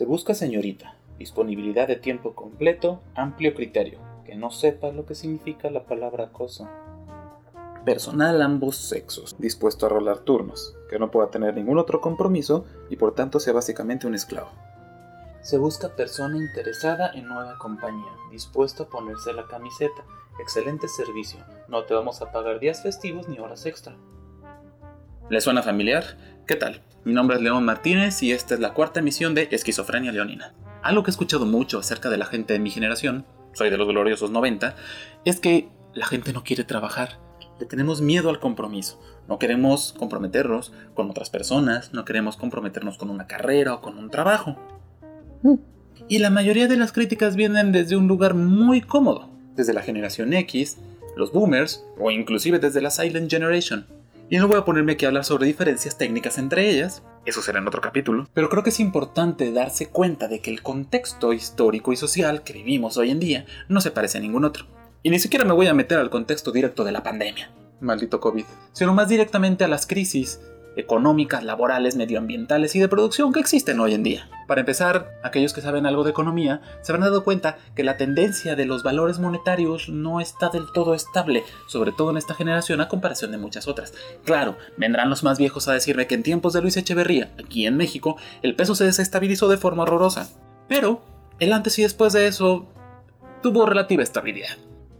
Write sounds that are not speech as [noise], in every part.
Se busca señorita, disponibilidad de tiempo completo, amplio criterio, que no sepa lo que significa la palabra acoso. Personal ambos sexos, dispuesto a rolar turnos, que no pueda tener ningún otro compromiso y por tanto sea básicamente un esclavo. Se busca persona interesada en nueva compañía, dispuesto a ponerse la camiseta. Excelente servicio, no te vamos a pagar días festivos ni horas extra. ¿Le suena familiar? ¿Qué tal? Mi nombre es León Martínez y esta es la cuarta emisión de Esquizofrenia Leonina. Algo que he escuchado mucho acerca de la gente de mi generación, soy de los gloriosos 90, es que la gente no quiere trabajar. Le tenemos miedo al compromiso. No queremos comprometernos con otras personas, no queremos comprometernos con una carrera o con un trabajo. Y la mayoría de las críticas vienen desde un lugar muy cómodo, desde la generación X, los boomers o inclusive desde la Silent Generation. Y no voy a ponerme aquí a hablar sobre diferencias técnicas entre ellas, eso será en otro capítulo, pero creo que es importante darse cuenta de que el contexto histórico y social que vivimos hoy en día no se parece a ningún otro. Y ni siquiera me voy a meter al contexto directo de la pandemia, maldito COVID, sino más directamente a las crisis económicas, laborales, medioambientales y de producción que existen hoy en día. Para empezar, aquellos que saben algo de economía se habrán dado cuenta que la tendencia de los valores monetarios no está del todo estable, sobre todo en esta generación a comparación de muchas otras. Claro, vendrán los más viejos a decirme que en tiempos de Luis Echeverría, aquí en México, el peso se desestabilizó de forma horrorosa. Pero, el antes y después de eso, tuvo relativa estabilidad.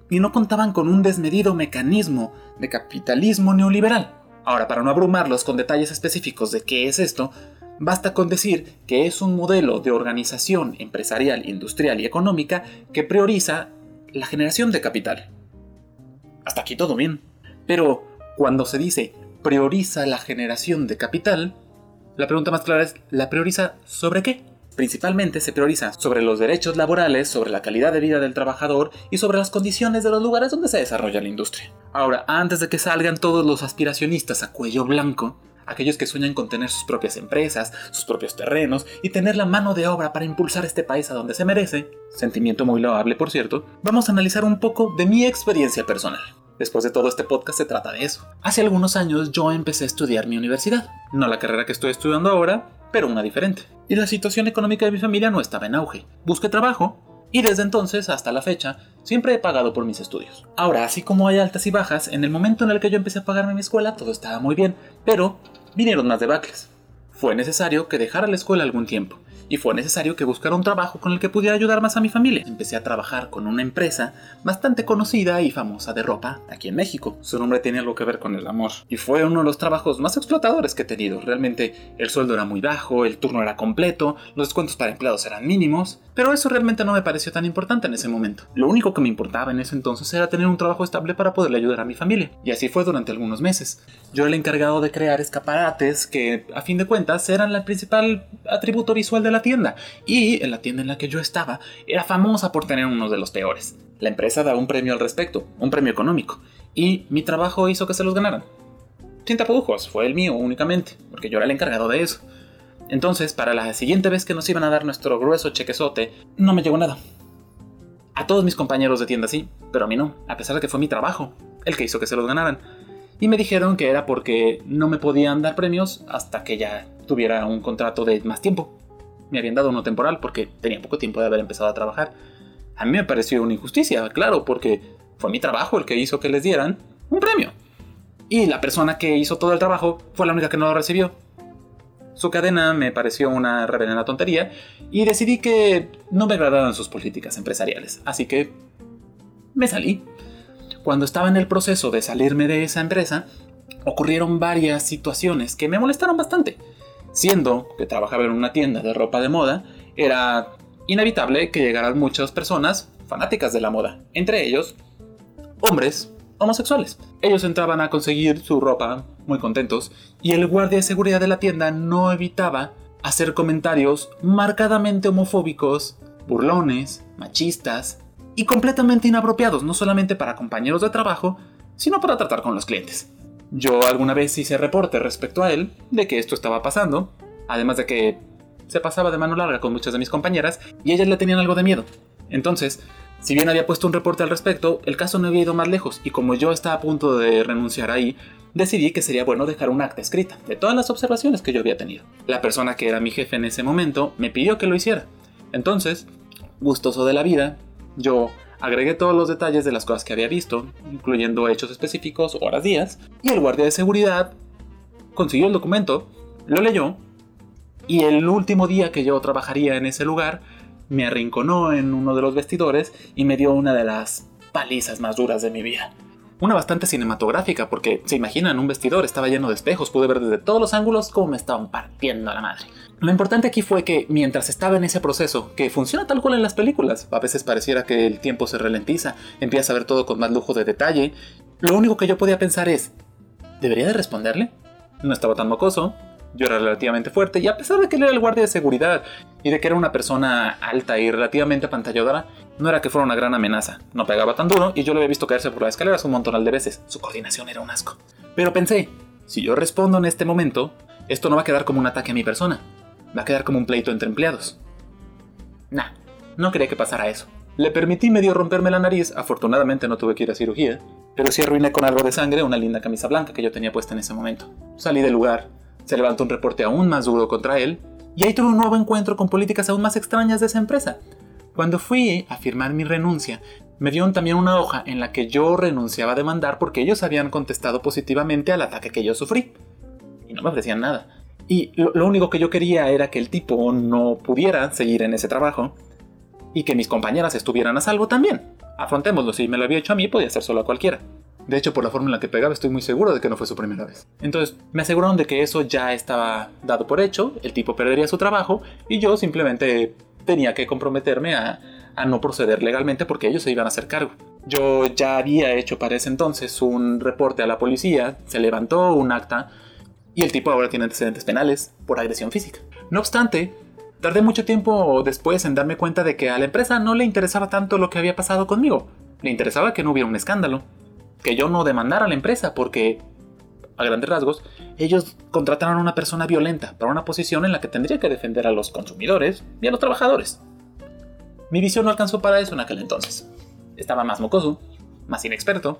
Y no contaban con un desmedido mecanismo de capitalismo neoliberal Ahora, para no abrumarlos con detalles específicos de qué es esto, basta con decir que es un modelo de organización empresarial, industrial y económica que prioriza la generación de capital. Hasta aquí todo bien. Pero cuando se dice prioriza la generación de capital, la pregunta más clara es, ¿la prioriza sobre qué? Principalmente se prioriza sobre los derechos laborales, sobre la calidad de vida del trabajador y sobre las condiciones de los lugares donde se desarrolla la industria. Ahora, antes de que salgan todos los aspiracionistas a cuello blanco, aquellos que sueñan con tener sus propias empresas, sus propios terrenos y tener la mano de obra para impulsar este país a donde se merece, sentimiento muy loable por cierto, vamos a analizar un poco de mi experiencia personal. Después de todo este podcast se trata de eso. Hace algunos años yo empecé a estudiar mi universidad, no la carrera que estoy estudiando ahora, pero una diferente. Y la situación económica de mi familia no estaba en auge. Busqué trabajo y desde entonces hasta la fecha siempre he pagado por mis estudios. Ahora, así como hay altas y bajas, en el momento en el que yo empecé a pagarme mi escuela todo estaba muy bien, pero vinieron más debacles. Fue necesario que dejara la escuela algún tiempo y fue necesario que buscara un trabajo con el que pudiera ayudar más a mi familia. Empecé a trabajar con una empresa bastante conocida y famosa de ropa aquí en México. Su nombre tiene algo que ver con el amor y fue uno de los trabajos más explotadores que he tenido. Realmente el sueldo era muy bajo, el turno era completo, los descuentos para empleados eran mínimos, pero eso realmente no me pareció tan importante en ese momento. Lo único que me importaba en ese entonces era tener un trabajo estable para poderle ayudar a mi familia. Y así fue durante algunos meses. Yo era el encargado de crear escaparates que, a fin de cuentas, eran el principal atributo visual de la tienda, y en la tienda en la que yo estaba era famosa por tener uno de los peores. La empresa daba un premio al respecto, un premio económico, y mi trabajo hizo que se los ganaran. Sin tapujos, fue el mío únicamente, porque yo era el encargado de eso. Entonces, para la siguiente vez que nos iban a dar nuestro grueso chequezote, no me llegó nada. A todos mis compañeros de tienda sí, pero a mí no, a pesar de que fue mi trabajo el que hizo que se los ganaran. Y me dijeron que era porque no me podían dar premios hasta que ya tuviera un contrato de más tiempo me habían dado uno temporal porque tenía poco tiempo de haber empezado a trabajar. A mí me pareció una injusticia, claro, porque fue mi trabajo el que hizo que les dieran un premio. Y la persona que hizo todo el trabajo fue la única que no lo recibió. Su cadena me pareció una reverenda tontería y decidí que no me agradaban sus políticas empresariales. Así que me salí. Cuando estaba en el proceso de salirme de esa empresa, ocurrieron varias situaciones que me molestaron bastante. Siendo que trabajaba en una tienda de ropa de moda, era inevitable que llegaran muchas personas fanáticas de la moda, entre ellos hombres homosexuales. Ellos entraban a conseguir su ropa muy contentos y el guardia de seguridad de la tienda no evitaba hacer comentarios marcadamente homofóbicos, burlones, machistas y completamente inapropiados, no solamente para compañeros de trabajo, sino para tratar con los clientes. Yo alguna vez hice reporte respecto a él de que esto estaba pasando, además de que se pasaba de mano larga con muchas de mis compañeras y ellas le tenían algo de miedo. Entonces, Si bien había puesto un reporte al respecto, el caso no había ido más lejos y como yo estaba a punto de renunciar ahí, decidí que sería bueno dejar un acta escrita de todas las observaciones que yo había tenido. La persona que era mi jefe en ese momento me pidió que lo hiciera. Entonces, gustoso de la vida, yo agregué todos los detalles de las cosas que había visto, incluyendo hechos específicos, horas, días, y el guardia de seguridad consiguió el documento, lo leyó, y el último día que yo trabajaría en ese lugar, me arrinconó en uno de los vestidores y me dio una de las palizas más duras de mi vida. Una bastante cinematográfica, porque se imaginan, un vestidor estaba lleno de espejos, pude ver desde todos los ángulos cómo me estaban partiendo a la madre. Lo importante aquí fue que mientras estaba en ese proceso, que funciona tal cual en las películas, a veces pareciera que el tiempo se ralentiza, empieza a ver todo con más lujo de detalle, lo único que yo podía pensar es, ¿debería de responderle? No estaba tan mocoso, yo era relativamente fuerte y a pesar de que él era el guardia de seguridad y de que era una persona alta y relativamente apantalladora, no era que fuera una gran amenaza. No pegaba tan duro y yo lo había visto caerse por las escaleras un montón de veces. Su coordinación era un asco. Pero pensé, si yo respondo en este momento, esto no va a quedar como un ataque a mi persona. Va a quedar como un pleito entre empleados. Nah, no quería que pasara eso. Le permití medio romperme la nariz, afortunadamente no tuve que ir a cirugía, pero sí arruiné con algo de sangre una linda camisa blanca que yo tenía puesta en ese momento. Salí del lugar, se levantó un reporte aún más duro contra él, y ahí tuve un nuevo encuentro con políticas aún más extrañas de esa empresa. Cuando fui a firmar mi renuncia, me dieron también una hoja en la que yo renunciaba a demandar porque ellos habían contestado positivamente al ataque que yo sufrí. Y no me ofrecían nada. Y lo, único que yo quería era que el tipo no pudiera seguir en ese trabajo y que mis compañeras estuvieran a salvo también. Afrontémoslo, si me lo había hecho a mí, podía ser solo a cualquiera. De hecho, por la forma en la que pegaba, estoy muy seguro de que no fue su primera vez. Entonces, me aseguraron de que eso ya estaba dado por hecho, el tipo perdería su trabajo y yo simplemente tenía que comprometerme a, a no proceder legalmente porque ellos se iban a hacer cargo. Yo ya había hecho para ese entonces un reporte a la policía, se levantó un acta y el tipo ahora tiene antecedentes penales por agresión física. No obstante, tardé mucho tiempo después en darme cuenta de que a la empresa no le interesaba tanto lo que había pasado conmigo. Le interesaba que no hubiera un escándalo que yo no demandara a la empresa porque, a grandes rasgos, ellos contrataron a una persona violenta para una posición en la que tendría que defender a los consumidores y a los trabajadores. Mi visión no alcanzó para eso en aquel entonces. Estaba más mocoso, más inexperto,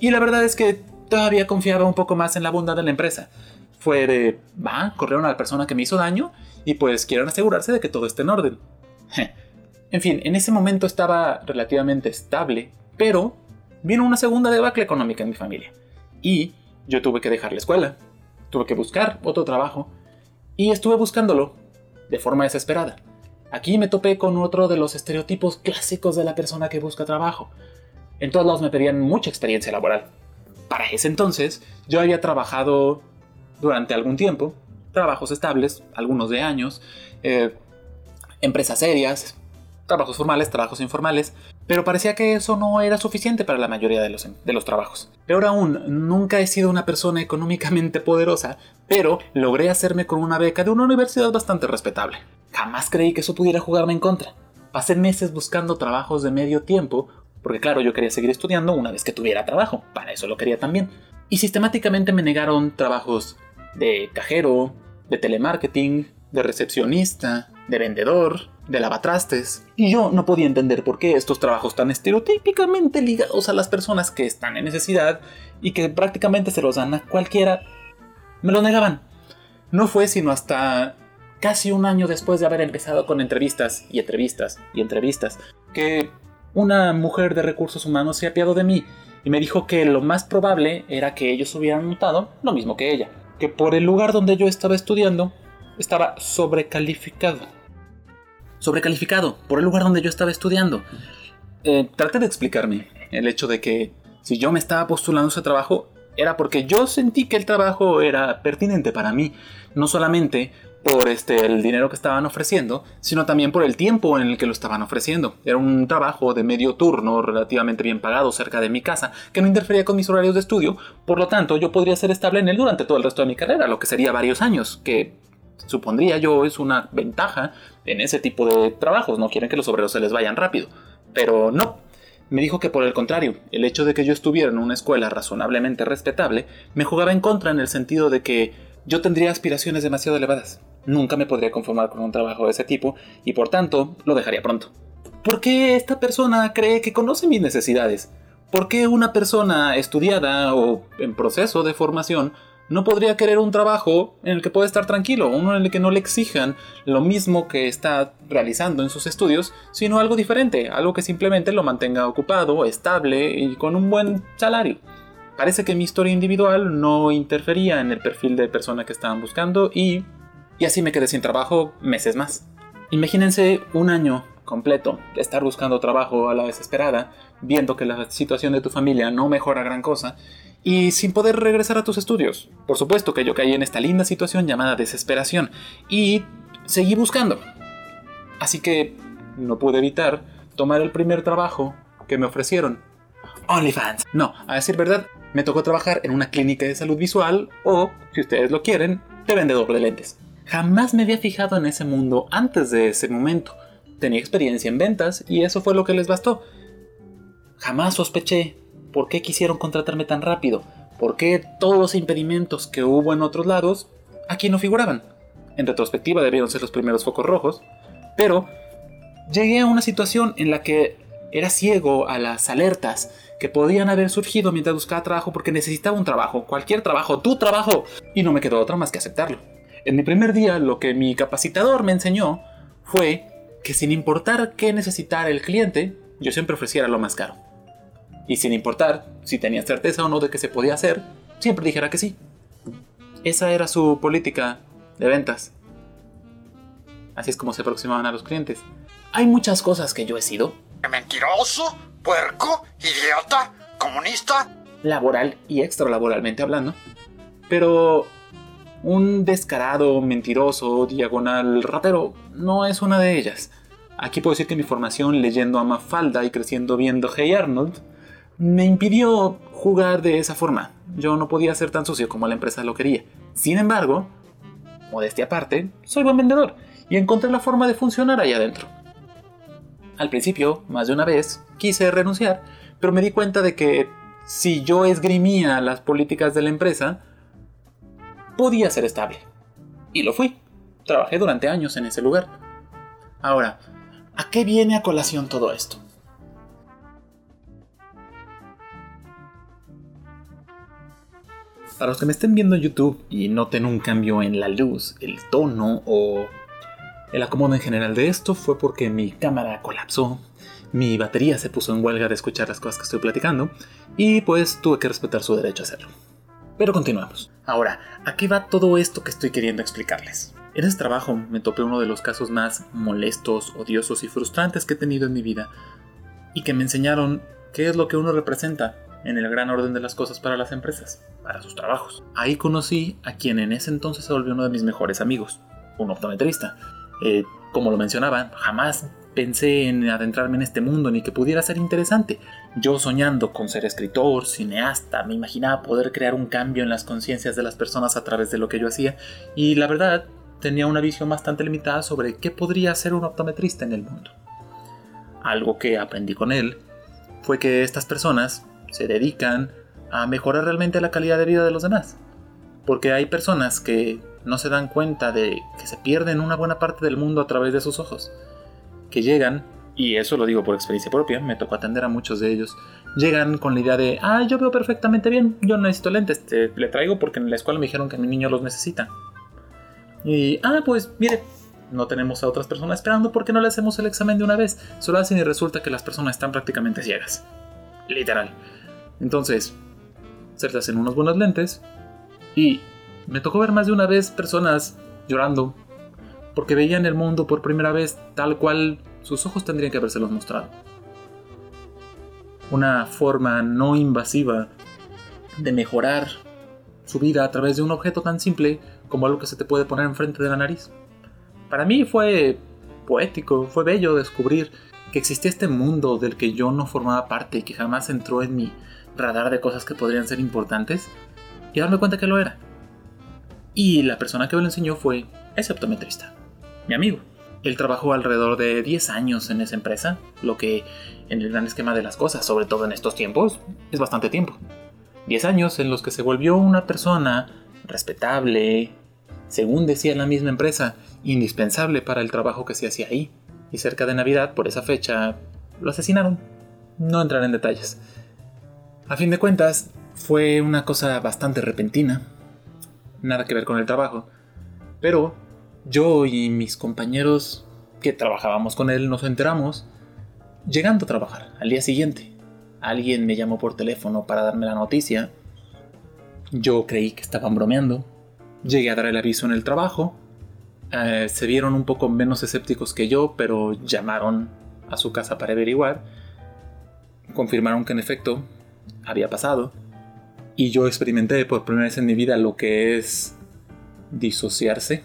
y la verdad es que todavía confiaba un poco más en la bondad de la empresa. Fue de, va, corrieron a la persona que me hizo daño y pues quieren asegurarse de que todo esté en orden. [laughs] en fin, en ese momento estaba relativamente estable, pero vino una segunda debacle económica en mi familia. Y yo tuve que dejar la escuela, tuve que buscar otro trabajo, y estuve buscándolo de forma desesperada. Aquí me topé con otro de los estereotipos clásicos de la persona que busca trabajo. En todos lados me pedían mucha experiencia laboral. Para ese entonces, yo había trabajado durante algún tiempo, trabajos estables, algunos de años, eh, empresas serias, trabajos formales, trabajos informales, pero parecía que eso no era suficiente para la mayoría de los, de los trabajos. Peor aún, nunca he sido una persona económicamente poderosa, pero logré hacerme con una beca de una universidad bastante respetable. Jamás creí que eso pudiera jugarme en contra. Pasé meses buscando trabajos de medio tiempo, porque claro, yo quería seguir estudiando una vez que tuviera trabajo, para eso lo quería también. Y sistemáticamente me negaron trabajos de cajero, de telemarketing, de recepcionista, de vendedor, de lavatrastes. Y yo no podía entender por qué estos trabajos tan estereotípicamente ligados a las personas que están en necesidad y que prácticamente se los dan a cualquiera, me lo negaban. No fue sino hasta casi un año después de haber empezado con entrevistas y entrevistas y entrevistas que una mujer de recursos humanos se apiadó de mí y me dijo que lo más probable era que ellos hubieran notado lo mismo que ella, que por el lugar donde yo estaba estudiando estaba sobrecalificado sobrecalificado por el lugar donde yo estaba estudiando. Eh, traté de explicarme el hecho de que si yo me estaba postulando ese trabajo era porque yo sentí que el trabajo era pertinente para mí, no solamente por este, el dinero que estaban ofreciendo, sino también por el tiempo en el que lo estaban ofreciendo. Era un trabajo de medio turno, relativamente bien pagado, cerca de mi casa, que no interfería con mis horarios de estudio, por lo tanto yo podría ser estable en él durante todo el resto de mi carrera, lo que sería varios años, que supondría yo es una ventaja en ese tipo de trabajos. No quieren que los obreros se les vayan rápido. Pero no. Me dijo que por el contrario, el hecho de que yo estuviera en una escuela razonablemente respetable me jugaba en contra en el sentido de que yo tendría aspiraciones demasiado elevadas. Nunca me podría conformar con un trabajo de ese tipo y por tanto lo dejaría pronto. ¿Por qué esta persona cree que conoce mis necesidades? ¿Por qué una persona estudiada o en proceso de formación no podría querer un trabajo en el que pueda estar tranquilo, uno en el que no le exijan lo mismo que está realizando en sus estudios, sino algo diferente, algo que simplemente lo mantenga ocupado, estable y con un buen salario? Parece que mi historia individual no interfería en el perfil de persona que estaban buscando y, y así me quedé sin trabajo meses más. Imagínense un año completo de estar buscando trabajo a la desesperada, viendo que la situación de tu familia no mejora gran cosa y sin poder regresar a tus estudios. Por supuesto que yo caí en esta linda situación llamada desesperación y seguí buscando. Así que no pude evitar tomar el primer trabajo que me ofrecieron. OnlyFans. No, a decir verdad, me tocó trabajar en una clínica de salud visual o, si ustedes lo quieren, de vendedor de lentes. Jamás me había fijado en ese mundo antes de ese momento. Tenía experiencia en ventas y eso fue lo que les bastó. Jamás sospeché por qué quisieron contratarme tan rápido, por qué todos los impedimentos que hubo en otros lados aquí no figuraban. En retrospectiva debieron ser los primeros focos rojos, pero llegué a una situación en la que era ciego a las alertas que podían haber surgido mientras buscaba trabajo porque necesitaba un trabajo, cualquier trabajo, tu trabajo, y no me quedó otra más que aceptarlo. En mi primer día lo que mi capacitador me enseñó fue que sin importar qué necesitara el cliente, yo siempre ofreciera lo más caro. Y sin importar si tenía certeza o no de que se podía hacer, siempre dijera que sí. Esa era su política de ventas. Así es como se aproximaban a los clientes. Hay muchas cosas que yo he sido. Mentiroso, puerco, idiota, comunista. Laboral y extralaboralmente hablando. Pero un descarado, mentiroso, diagonal, ratero no es una de ellas. Aquí puedo decir que mi formación leyendo a Mafalda y creciendo viendo Hey Arnold me impidió jugar de esa forma. Yo no podía ser tan sucio como la empresa lo quería. Sin embargo, modestia aparte, soy buen vendedor y encontré la forma de funcionar ahí adentro. Al principio, más de una vez, quise renunciar, pero me di cuenta de que si yo esgrimía las políticas de la empresa, podía ser estable. Y lo fui. Trabajé durante años en ese lugar. Ahora, ¿a qué viene a colación todo esto? Para los que me estén viendo en YouTube y noten un cambio en la luz, el tono o el acomodo en general de esto, fue porque mi cámara colapsó, mi batería se puso en huelga de escuchar las cosas que estoy platicando y pues tuve que respetar su derecho a hacerlo. Pero continuamos. Ahora, ¿a qué va todo esto que estoy queriendo explicarles? En ese trabajo me topé uno de los casos más molestos, odiosos y frustrantes que he tenido en mi vida y que me enseñaron qué es lo que uno representa en el gran orden de las cosas para las empresas, para sus trabajos. Ahí conocí a quien en ese entonces se volvió uno de mis mejores amigos, un optometrista. Eh, como lo mencionaba, jamás pensé en adentrarme en este mundo ni que pudiera ser interesante. Yo soñando con ser escritor, cineasta, me imaginaba poder crear un cambio en las conciencias de las personas a través de lo que yo hacía y la verdad tenía una visión bastante limitada sobre qué podría ser un optometrista en el mundo. Algo que aprendí con él fue que estas personas se dedican a mejorar realmente la calidad de vida de los demás. Porque hay personas que no se dan cuenta de que se pierden una buena parte del mundo a través de sus ojos. Que llegan, y eso lo digo por experiencia propia, me tocó atender a muchos de ellos, llegan con la idea de, ah, yo veo perfectamente bien, yo no necesito lentes, te, le traigo porque en la escuela me dijeron que mi niño los necesita. Y, ah, pues mire, no tenemos a otras personas esperando porque no le hacemos el examen de una vez, solo hacen y resulta que las personas están prácticamente ciegas. Literal. Entonces, se en unos buenos lentes y me tocó ver más de una vez personas llorando porque veían el mundo por primera vez tal cual sus ojos tendrían que habérselos mostrado. Una forma no invasiva de mejorar su vida a través de un objeto tan simple como algo que se te puede poner enfrente de la nariz. Para mí fue poético, fue bello descubrir que existía este mundo del que yo no formaba parte y que jamás entró en mi radar de cosas que podrían ser importantes y darme cuenta que lo era. Y la persona que me lo enseñó fue ese optometrista, mi amigo. Él trabajó alrededor de 10 años en esa empresa, lo que en el gran esquema de las cosas, sobre todo en estos tiempos, es bastante tiempo. 10 años en los que se volvió una persona respetable, según decía la misma empresa, indispensable para el trabajo que se hacía ahí. y cerca de Navidad, por esa fecha, lo asesinaron. No entraré en detalles. A fin de cuentas, fue una cosa bastante repentina, nada que ver con el trabajo, pero yo y mis compañeros que trabajábamos con él nos enteramos llegando a trabajar al día siguiente. Alguien me llamó por teléfono para darme la noticia. Yo creí que estaban bromeando. Llegué a dar el aviso en el trabajo. Eh, se vieron un poco menos escépticos que yo, pero llamaron a su casa para averiguar. Confirmaron que en efecto había pasado. Y yo experimenté por primera vez en mi vida lo que es disociarse.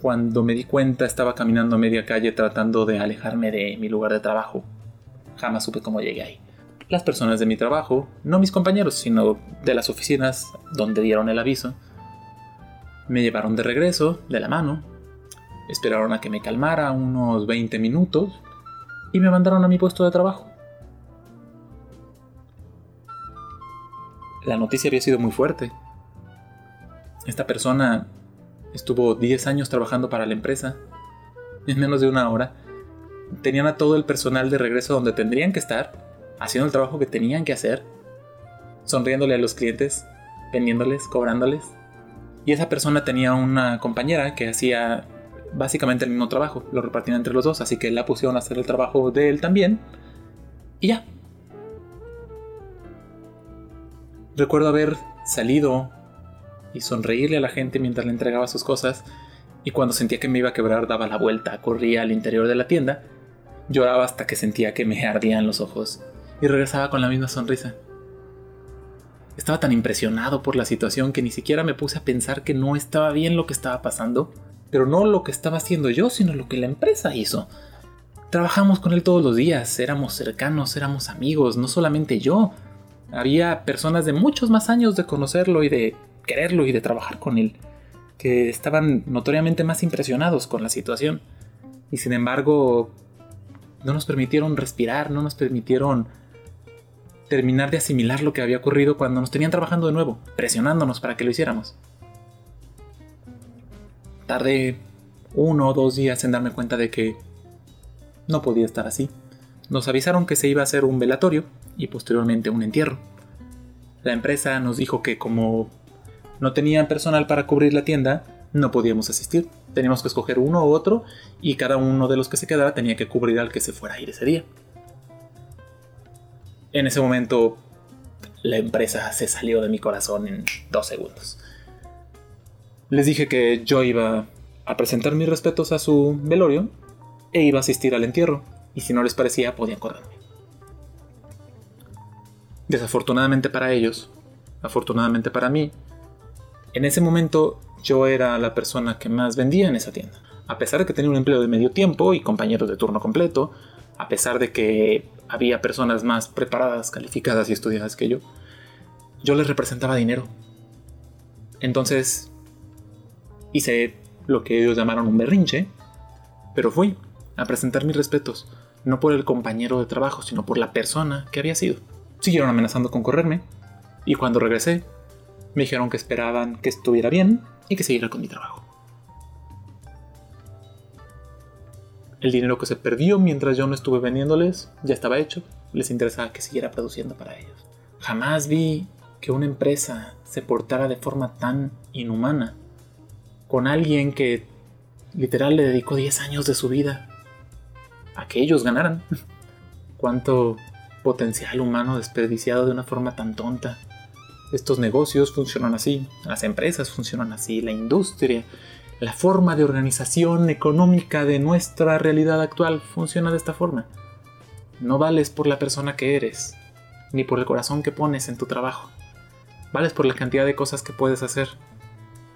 Cuando me di cuenta estaba caminando a media calle tratando de alejarme de mi lugar de trabajo. Jamás supe cómo llegué ahí. Las personas de mi trabajo, no mis compañeros, sino de las oficinas donde dieron el aviso, me llevaron de regreso, de la mano, esperaron a que me calmara unos 20 minutos y me mandaron a mi puesto de trabajo. La noticia había sido muy fuerte. Esta persona estuvo 10 años trabajando para la empresa. En menos de una hora. Tenían a todo el personal de regreso donde tendrían que estar, haciendo el trabajo que tenían que hacer, sonriéndole a los clientes, vendiéndoles, cobrándoles. Y esa persona tenía una compañera que hacía básicamente el mismo trabajo, lo repartían entre los dos, así que la pusieron a hacer el trabajo de él también. Y ya. Recuerdo haber salido y sonreírle a la gente mientras le entregaba sus cosas, y cuando sentía que me iba a quebrar daba la vuelta, corría al interior de la tienda, lloraba hasta que sentía que me ardían los ojos, y regresaba con la misma sonrisa. Estaba tan impresionado por la situación que ni siquiera me puse a pensar que no estaba bien lo que estaba pasando, pero no lo que estaba haciendo yo, sino lo que la empresa hizo. Trabajamos con él todos los días, éramos cercanos, éramos amigos, no solamente yo. Había personas de muchos más años de conocerlo y de quererlo y de trabajar con él, que estaban notoriamente más impresionados con la situación. Y sin embargo, no nos permitieron respirar, no nos permitieron terminar de asimilar lo que había ocurrido cuando nos tenían trabajando de nuevo, presionándonos para que lo hiciéramos. Tardé uno o dos días en darme cuenta de que no podía estar así. Nos avisaron que se iba a hacer un velatorio y posteriormente un entierro. La empresa nos dijo que como no tenían personal para cubrir la tienda, no podíamos asistir. Teníamos que escoger uno u otro y cada uno de los que se quedara tenía que cubrir al que se fuera a ir ese día. En ese momento, la empresa se salió de mi corazón en dos segundos. Les dije que yo iba a presentar mis respetos a su velorio e iba a asistir al entierro, y si no les parecía podían correrme. Desafortunadamente para ellos, afortunadamente para mí, en ese momento yo era la persona que más vendía en esa tienda. A pesar de que tenía un empleo de medio tiempo y compañeros de turno completo, a pesar de que había personas más preparadas, calificadas y estudiadas que yo, yo les representaba dinero. Entonces hice lo que ellos llamaron un berrinche, pero fui a presentar mis respetos, no por el compañero de trabajo, sino por la persona que había sido. Siguieron amenazando con correrme, y cuando regresé, me dijeron que esperaban que estuviera bien y que siguiera con mi trabajo. El dinero que se perdió mientras yo no estuve vendiéndoles ya estaba hecho. Les interesaba que siguiera produciendo para ellos. Jamás vi que una empresa se portara de forma tan inhumana con alguien que literal le dedicó 10 años de su vida a que ellos ganaran. [laughs] Cuánto potencial humano desperdiciado de una forma tan tonta. Estos negocios funcionan así, las empresas funcionan así, la industria, la forma de organización económica de nuestra realidad actual funciona de esta forma. No vales por la persona que eres, ni por el corazón que pones en tu trabajo. Vales por la cantidad de cosas que puedes hacer,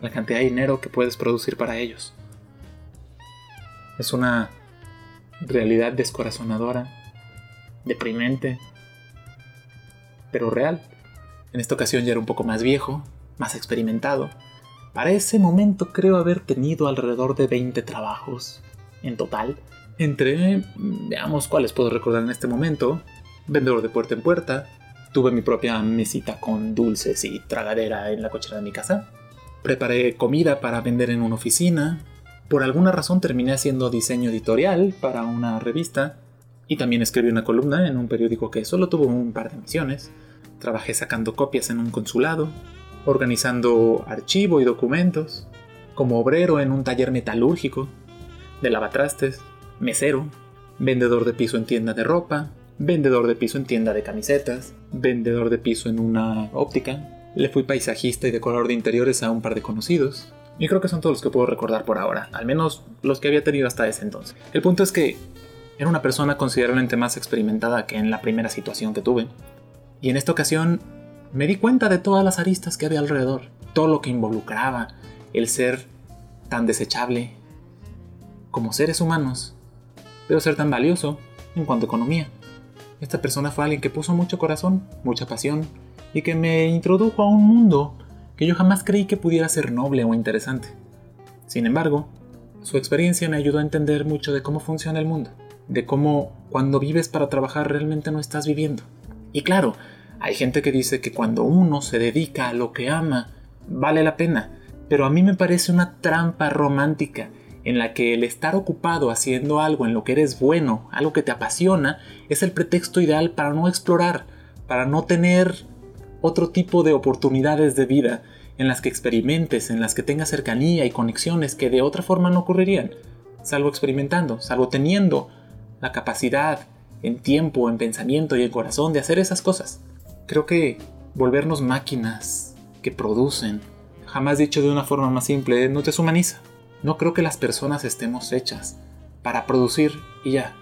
la cantidad de dinero que puedes producir para ellos. Es una realidad descorazonadora, deprimente, pero real. En esta ocasión ya era un poco más viejo, más experimentado. Para ese momento creo haber tenido alrededor de 20 trabajos en total. Entre, veamos cuáles puedo recordar en este momento. Vendedor de puerta en puerta. Tuve mi propia mesita con dulces y tragadera en la cochera de mi casa. Preparé comida para vender en una oficina. Por alguna razón terminé haciendo diseño editorial para una revista y también escribí una columna en un periódico que solo tuvo un par de misiones. Trabajé sacando copias en un consulado, organizando archivo y documentos, como obrero en un taller metalúrgico, de lavatrastes, mesero, vendedor de piso en tienda de ropa, vendedor de piso en tienda de camisetas, vendedor de piso en una óptica. Le fui paisajista y decorador de interiores a un par de conocidos. Y creo que son todos los que puedo recordar por ahora, al menos los que había tenido hasta ese entonces. El punto es que era una persona considerablemente más experimentada que en la primera situación que tuve. Y en esta ocasión me di cuenta de todas las aristas que había alrededor, todo lo que involucraba el ser tan desechable como seres humanos, pero ser tan valioso en cuanto a economía. Esta persona fue alguien que puso mucho corazón, mucha pasión, y que me introdujo a un mundo que yo jamás creí que pudiera ser noble o interesante. Sin embargo, su experiencia me ayudó a entender mucho de cómo funciona el mundo, de cómo cuando vives para trabajar realmente no estás viviendo. Y claro, hay gente que dice que cuando uno se dedica a lo que ama, vale la pena, pero a mí me parece una trampa romántica en la que el estar ocupado haciendo algo en lo que eres bueno, algo que te apasiona, es el pretexto ideal para no explorar, para no tener otro tipo de oportunidades de vida en las que experimentes, en las que tengas cercanía y conexiones que de otra forma no ocurrirían, salvo experimentando, salvo teniendo la capacidad en tiempo, en pensamiento y en corazón de hacer esas cosas. Creo que volvernos máquinas que producen, jamás dicho de una forma más simple, no te deshumaniza. No creo que las personas estemos hechas para producir y ya,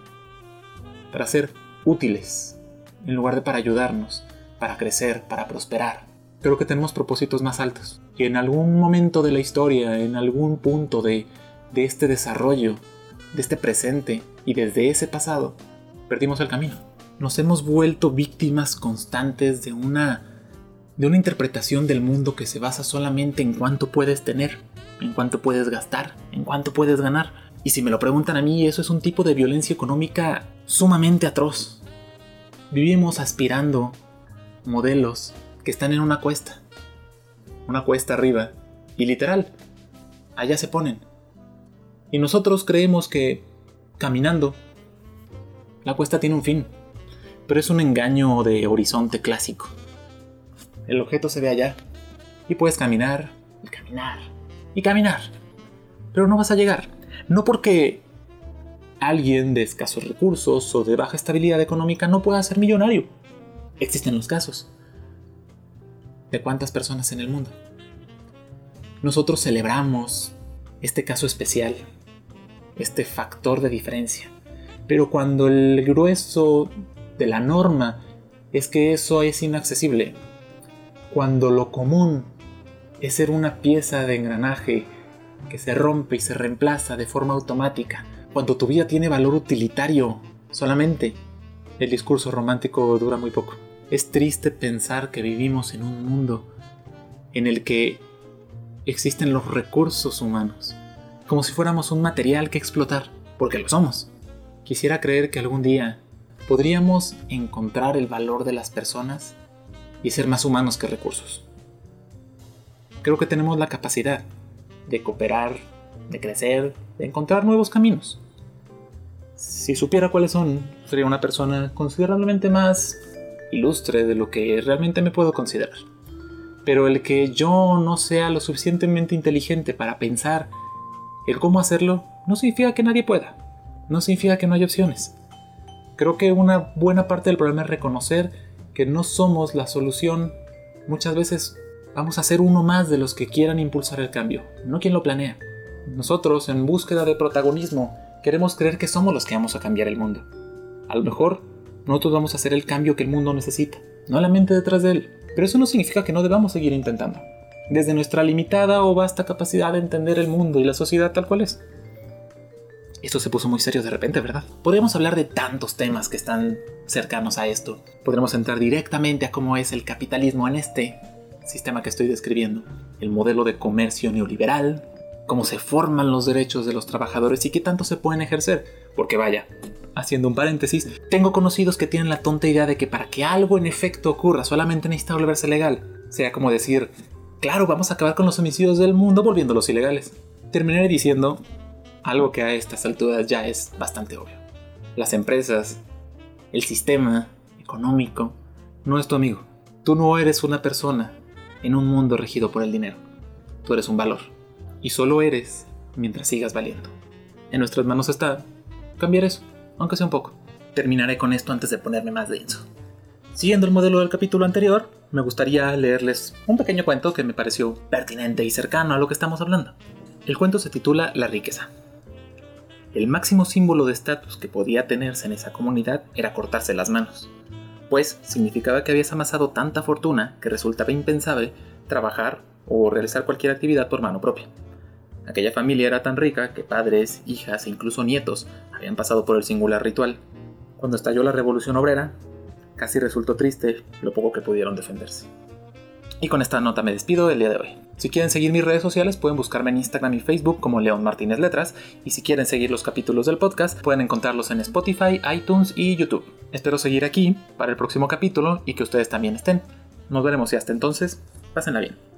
para ser útiles, en lugar de para ayudarnos, para crecer, para prosperar. Creo que tenemos propósitos más altos. Y en algún momento de la historia, en algún punto de este desarrollo, de este presente y desde ese pasado, perdimos el camino. Nos hemos vuelto víctimas constantes de una de una interpretación del mundo que se basa solamente en cuánto puedes tener, en cuánto puedes gastar, en cuánto puedes ganar. Y si me lo preguntan a mí, eso es un tipo de violencia económica sumamente atroz. Vivimos aspirando modelos que están en una cuesta. Una cuesta arriba. Y literal, allá se ponen. Y nosotros creemos que, caminando, la cuesta tiene un fin. Pero es un engaño de horizonte clásico. El objeto se ve allá. Y puedes caminar, y caminar, y caminar. Pero no vas a llegar. No porque alguien de escasos recursos o de baja estabilidad económica no pueda ser millonario Existen los casos. ¿De cuántas personas en el mundo? Nosotros celebramos este caso especial, este factor de diferencia. Pero cuando el grueso de la norma es que eso es inaccesible, cuando lo común es ser una pieza de engranaje que se rompe y se reemplaza de forma automática, cuando tu vida tiene valor utilitario solamente, el discurso romántico dura muy poco. Es triste pensar que vivimos en un mundo en el que existen los recursos humanos, como si fuéramos un material que explotar, porque lo somos. Quisiera creer que algún día podríamos encontrar el valor de las personas y ser más humanos que recursos. Creo que tenemos la capacidad de cooperar, de crecer, de encontrar nuevos caminos. Si supiera cuáles son, sería una persona considerablemente más ilustre de lo que realmente me puedo considerar. Pero el que yo no sea lo suficientemente inteligente para pensar el cómo hacerlo no significa que nadie pueda. No significa que no haya opciones. Creo que una buena parte del problema es reconocer que no somos la solución. Muchas veces vamos a ser uno más de los que quieran impulsar el cambio, no quien lo planea. Nosotros, en búsqueda de protagonismo, queremos creer que somos los que vamos a cambiar el mundo. A lo mejor nosotros vamos a hacer el cambio que el mundo necesita, no la mente detrás de él. Pero eso no significa que no debamos seguir intentando, desde nuestra limitada o vasta capacidad de entender el mundo y la sociedad tal cual es. Esto se puso muy serio de repente, ¿verdad? Podríamos hablar de tantos temas que están cercanos a esto. Podremos entrar directamente a cómo es el capitalismo en este sistema que estoy describiendo. El modelo de comercio neoliberal, cómo se forman los derechos de los trabajadores y qué tanto se pueden ejercer. Porque vaya, haciendo un paréntesis, tengo conocidos que tienen la tonta idea de que para que algo en efecto ocurra solamente necesita volverse legal. Sea como decir, claro, vamos a acabar con los homicidios del mundo volviéndolos ilegales. Terminaré diciendo, algo que a estas alturas ya es bastante obvio. Las empresas, el sistema económico, no es tu amigo. Tú no eres una persona en un mundo regido por el dinero. Tú eres un valor. Y solo eres mientras sigas valiendo. En nuestras manos está cambiar eso, aunque sea un poco. Terminaré con esto antes de ponerme más denso. Siguiendo el modelo del capítulo anterior, me gustaría leerles un pequeño cuento que me pareció pertinente y cercano a lo que estamos hablando. El cuento se titula La riqueza. El máximo símbolo de estatus que podía tenerse en esa comunidad era cortarse las manos, pues significaba que habías amasado tanta fortuna que resultaba impensable trabajar o realizar cualquier actividad por mano propia. Aquella familia era tan rica que padres, hijas e incluso nietos habían pasado por el singular ritual. Cuando estalló la revolución obrera, casi resultó triste lo poco que pudieron defenderse. Y con esta nota me despido el día de hoy. Si quieren seguir mis redes sociales pueden buscarme en Instagram y Facebook como León Martínez Letras y si quieren seguir los capítulos del podcast pueden encontrarlos en Spotify, iTunes y YouTube. Espero seguir aquí para el próximo capítulo y que ustedes también estén. Nos veremos y hasta entonces, pásenla bien.